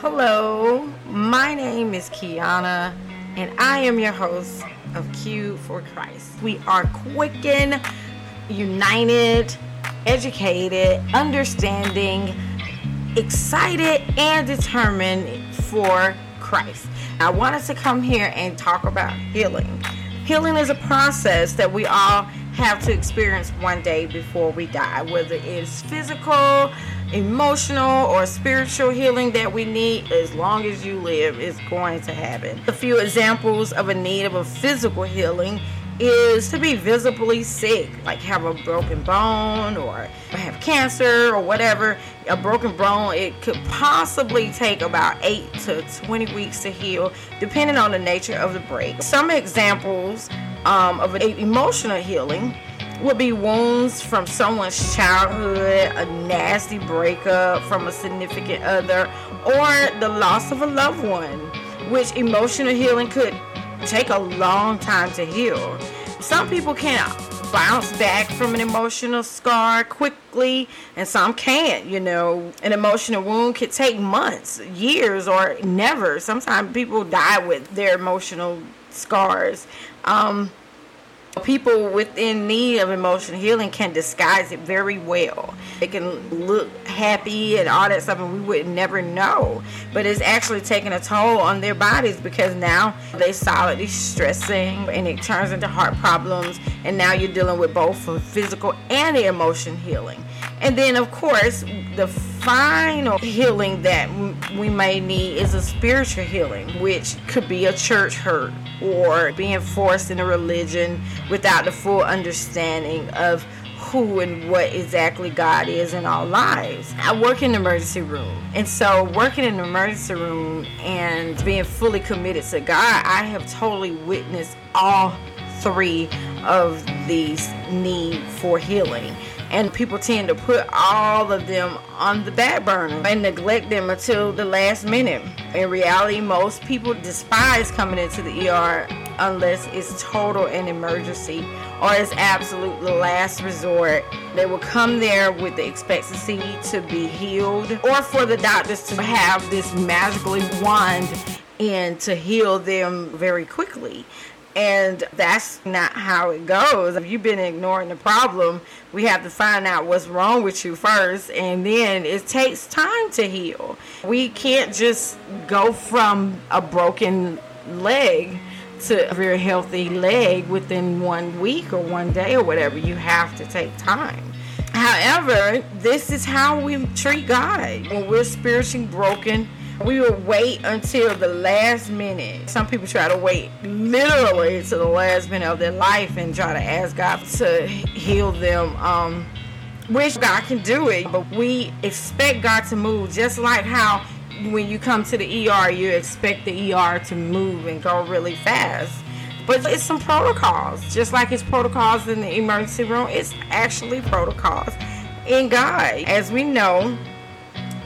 Hello, my name is Kiana, and I am your host of Q for Christ. We are quickened, united, educated, understanding, excited, and determined for Christ. I wanted to come here and talk about healing. Healing is a process that we all have to experience one day before we die, whether it's physical, emotional, or spiritual healing that we need, as long as you live, is going to happen. A few examples of a need of a physical healing is to be visibly sick, like have a broken bone or have cancer or whatever. A broken bone, it could possibly take about 8 to 20 weeks to heal, depending on the nature of the break. Some examples um, of an emotional healing would be wounds from someone's childhood, a nasty breakup from a significant other, or the loss of a loved one, which emotional healing could take a long time to heal. Some people can bounce back from an emotional scar quickly and some can't you know. An emotional wound could take months years or never. Sometimes people die with their emotional scars. Um, people within need of emotional healing can disguise it very well. They can look happy and all that stuff, and we would never know. But it's actually taking a toll on their bodies because now they're solidly stressing, and it turns into heart problems. And now you're dealing with both physical and the emotion healing. And then, of course, the final healing that we may need is a spiritual healing, which could be a church hurt or being forced in a religion without the full understanding of who and what exactly God is in our lives. I work in the emergency room. And so, working in the emergency room and being fully committed to God, I have totally witnessed all three of these need for healing and people tend to put all of them on the back burner and neglect them until the last minute. In reality, most people despise coming into the ER unless it's total an emergency or it's absolute last resort. They will come there with the expectancy to be healed or for the doctors to have this magically wand and to heal them very quickly. And that's not how it goes. If you've been ignoring the problem, we have to find out what's wrong with you first, and then it takes time to heal. We can't just go from a broken leg to a very healthy leg within one week or one day or whatever. You have to take time. However, this is how we treat God when we're spiritually broken we will wait until the last minute. Some people try to wait literally to the last minute of their life and try to ask God to heal them. Um, which God can do it, but we expect God to move just like how when you come to the ER, you expect the ER to move and go really fast. But it's some protocols, just like it's protocols in the emergency room, it's actually protocols in God. As we know,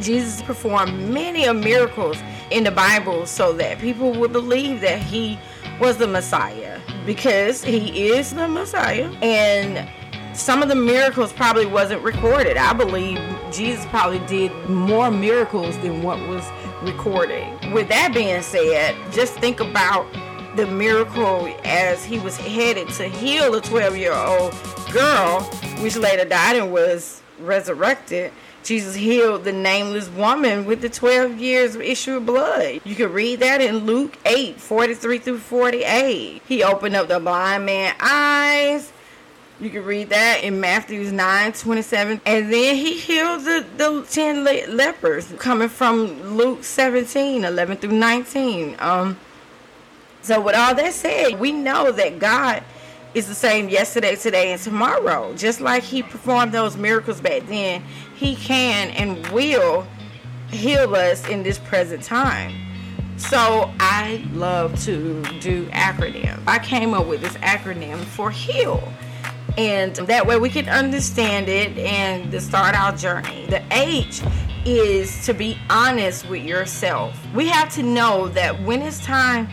Jesus performed many miracles in the Bible so that people would believe that he was the Messiah because he is the Messiah and some of the miracles probably wasn't recorded. I believe Jesus probably did more miracles than what was recorded. With that being said, just think about the miracle as he was headed to heal a 12 year old girl, which later died and was resurrected. Jesus healed the nameless woman with the 12 years issue of blood. You can read that in Luke 8 43 through 48. He opened up the blind man's eyes. You can read that in Matthew 9 27. And then he healed the, the 10 le- lepers coming from Luke 17 11 through 19. Um, so, with all that said, we know that God is the same yesterday, today, and tomorrow. Just like He performed those miracles back then, He can and will heal us in this present time. So I love to do acronyms. I came up with this acronym for HEAL. And that way we can understand it and to start our journey. The H is to be honest with yourself. We have to know that when it's time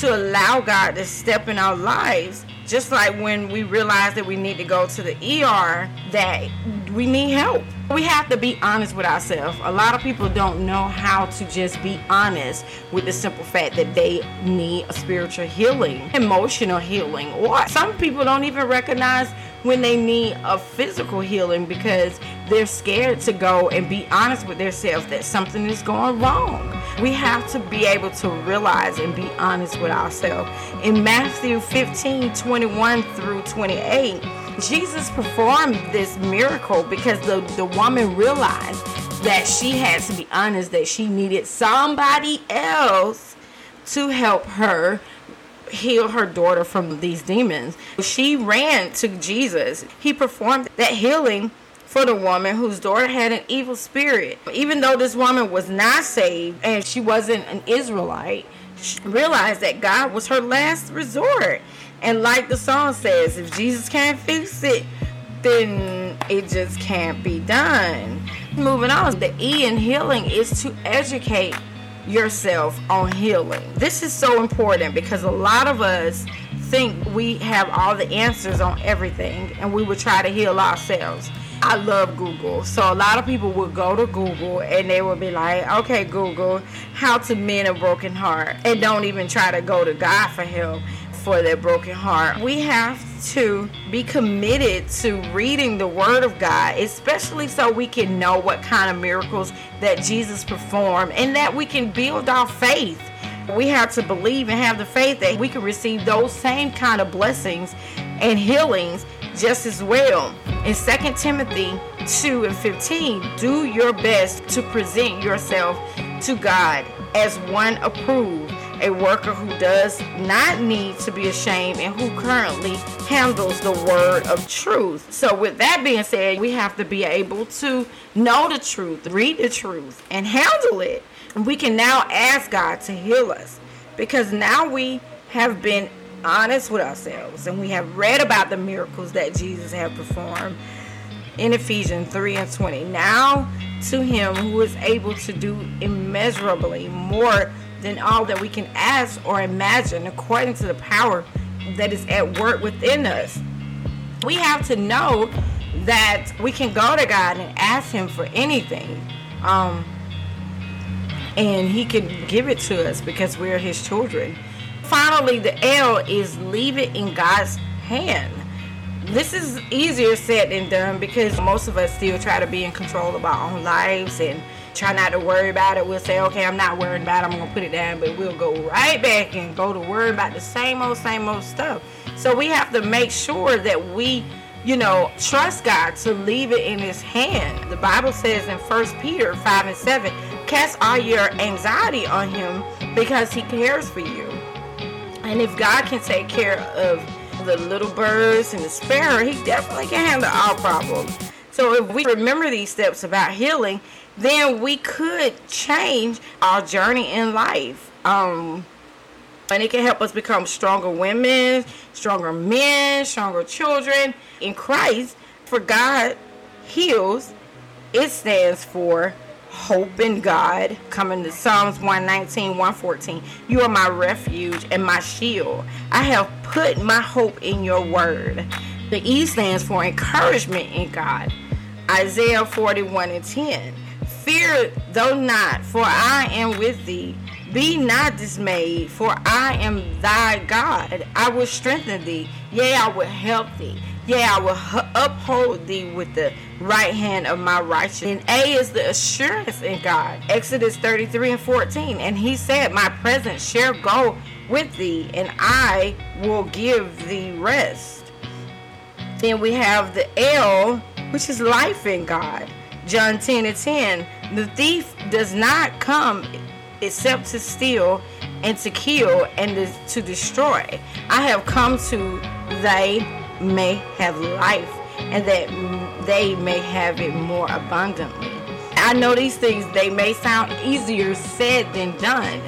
to allow God to step in our lives. Just like when we realize that we need to go to the ER, that we need help. We have to be honest with ourselves. A lot of people don't know how to just be honest with the simple fact that they need a spiritual healing, emotional healing, or some people don't even recognize when they need a physical healing because they're scared to go and be honest with themselves that something is going wrong. We have to be able to realize and be honest with ourselves. In Matthew 15 21 through 28, Jesus performed this miracle because the, the woman realized that she had to be honest, that she needed somebody else to help her heal her daughter from these demons. She ran to Jesus. He performed that healing for the woman whose daughter had an evil spirit. Even though this woman was not saved and she wasn't an Israelite, she realized that God was her last resort. And like the song says, if Jesus can't fix it, then it just can't be done. Moving on, the E in healing is to educate yourself on healing. This is so important because a lot of us think we have all the answers on everything and we would try to heal ourselves. I love Google. So a lot of people would go to Google and they would be like, okay, Google, how to mend a broken heart. And don't even try to go to God for help for their broken heart. We have to be committed to reading the Word of God, especially so we can know what kind of miracles that Jesus performed and that we can build our faith. We have to believe and have the faith that we can receive those same kind of blessings and healings just as well. In 2 Timothy 2 and 15, do your best to present yourself to God as one approved a worker who does not need to be ashamed and who currently handles the word of truth. So, with that being said, we have to be able to know the truth, read the truth, and handle it. And we can now ask God to heal us because now we have been honest with ourselves and we have read about the miracles that Jesus had performed in Ephesians 3 and 20. Now to him who is able to do immeasurably more than all that we can ask or imagine according to the power that is at work within us. We have to know that we can go to God and ask Him for anything. Um, and He can give it to us because we're His children. Finally, the L is leave it in God's hand. This is easier said than done because most of us still try to be in control of our own lives and try not to worry about it. We'll say, okay, I'm not worrying about it. I'm gonna put it down, but we'll go right back and go to worry about the same old, same old stuff. So we have to make sure that we, you know, trust God to leave it in His hand. The Bible says in First Peter five and seven, cast all your anxiety on Him because He cares for you. And if God can take care of the little birds and the sparrow, He definitely can handle all problems. So if we remember these steps about healing, then we could change our journey in life. Um, and it can help us become stronger women, stronger men, stronger children in Christ. For God heals, it stands for hope in God. Coming to Psalms 119, 114. You are my refuge and my shield. I have put my hope in your word. The E stands for encouragement in God. Isaiah 41 and 10. Fear though not, for I am with thee. Be not dismayed, for I am thy God. I will strengthen thee. Yea, I will help thee. Yea, I will uphold thee with the right hand of my righteousness. And A is the assurance in God. Exodus 33 and 14. And he said, My presence shall go with thee, and I will give thee rest. Then we have the L, which is life in God. John 10 and 10. The thief does not come except to steal and to kill and to destroy. I have come to they may have life and that they may have it more abundantly. I know these things, they may sound easier said than done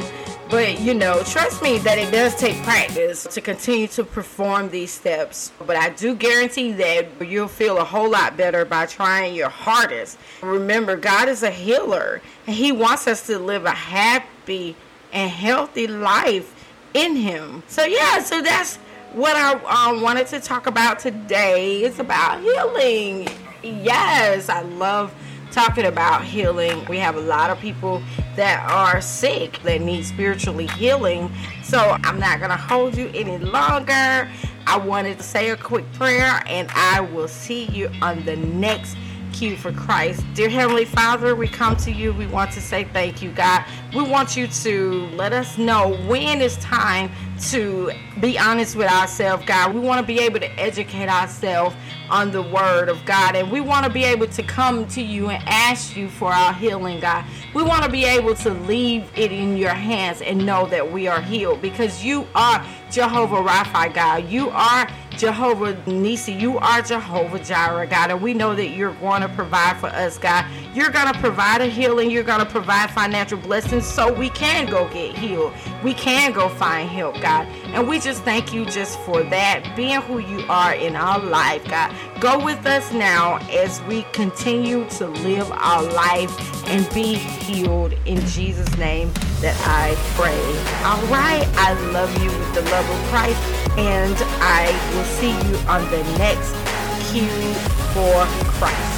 but you know, trust me that it does take practice to continue to perform these steps. But I do guarantee that you'll feel a whole lot better by trying your hardest. Remember, God is a healer, and He wants us to live a happy and healthy life in Him. So, yeah, so that's what I um, wanted to talk about today. It's about healing. Yes, I love talking about healing. We have a lot of people that are sick that need spiritually healing. So I'm not going to hold you any longer. I wanted to say a quick prayer and I will see you on the next Q for Christ. Dear Heavenly Father, we come to you. We want to say thank you, God. We want you to let us know when it's time to be honest with ourselves, God. We want to be able to educate ourselves on the word of God. And we want to be able to come to you and ask you for our healing, God. We want to be able to leave it in your hands and know that we are healed because you are Jehovah Rapha, God. You are Jehovah Nisi. You are Jehovah Jireh, God. And we know that you're going to provide for us, God. You're going to provide a healing. You're going to provide financial blessings so we can go get healed. We can go find help, God. And we just thank you just for that, being who you are in our life, God. Go with us now as we continue to live our life and be healed in Jesus' name that I pray. All right. I love you with the love of Christ, and I will see you on the next Q for Christ.